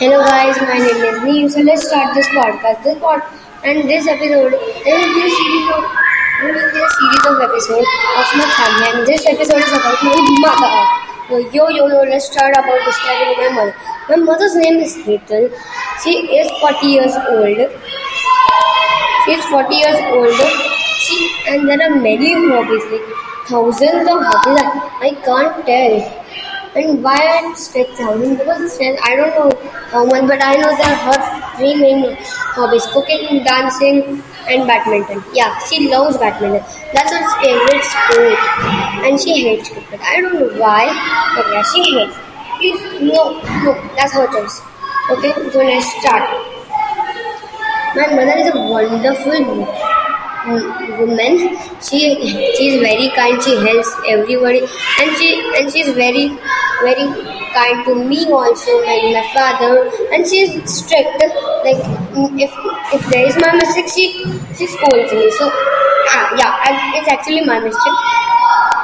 Hello guys, my name is Nee. So let's start this podcast. This pod and this episode there will be a series of there will be a series of episodes of my family and this episode is about my mother. So yo yo yo let's start about describing my mother. My mother's name is Hetal. She is 40 years old. She is 40 years old. She and there are many hobbies like thousands of hobbies I can't tell. And why I said thousand? Because I don't know how but I know are her three main hobbies: uh, cooking, dancing, and badminton. Yeah, she loves badminton. That's her favorite sport, and she hates cricket. I don't know why, but yeah, she hates. Please, no, no, that's her choice. Okay, so let's start. My mother is a wonderful woman. She she is very kind. She helps everybody, and she and she is very very kind to me also and my father. And she is strict. Like if if there is my mistake, she she scolds me. So ah, yeah, I, it's actually my mistake.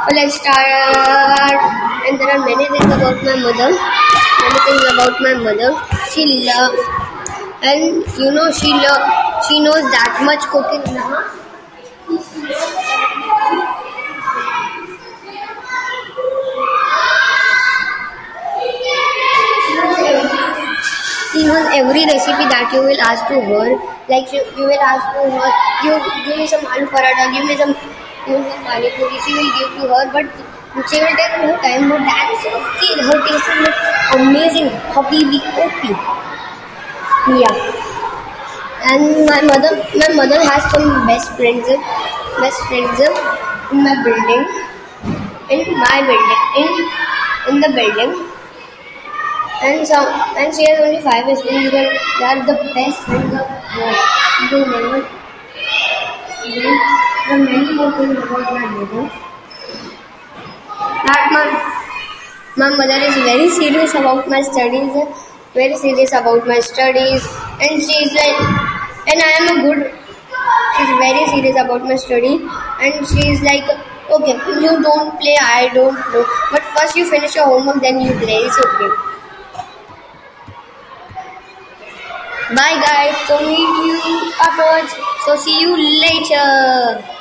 So let's start. And there are many things about my mother. Many things about my mother. She loves and you know she lo- she knows that much cooking now knows every recipe that you will ask to her like you, you will ask to her you give me some aloo paratha give me some give me some pani puri she will give to her but she will take more time but that's okay her taste is amazing habibi OP yeah and my mother my mother has some best friends best friends in my building in my building in in the building and some and she has only five friends but they are the best friends of her you never are many more things about my mother that my mother is very serious about my studies very serious about my studies and she is like and I am a good. She's very serious about my study, and she's like, okay, you don't play, I don't know, but first you finish your homework, then you play. It's okay. Bye, guys. So meet you afterwards. So see you later.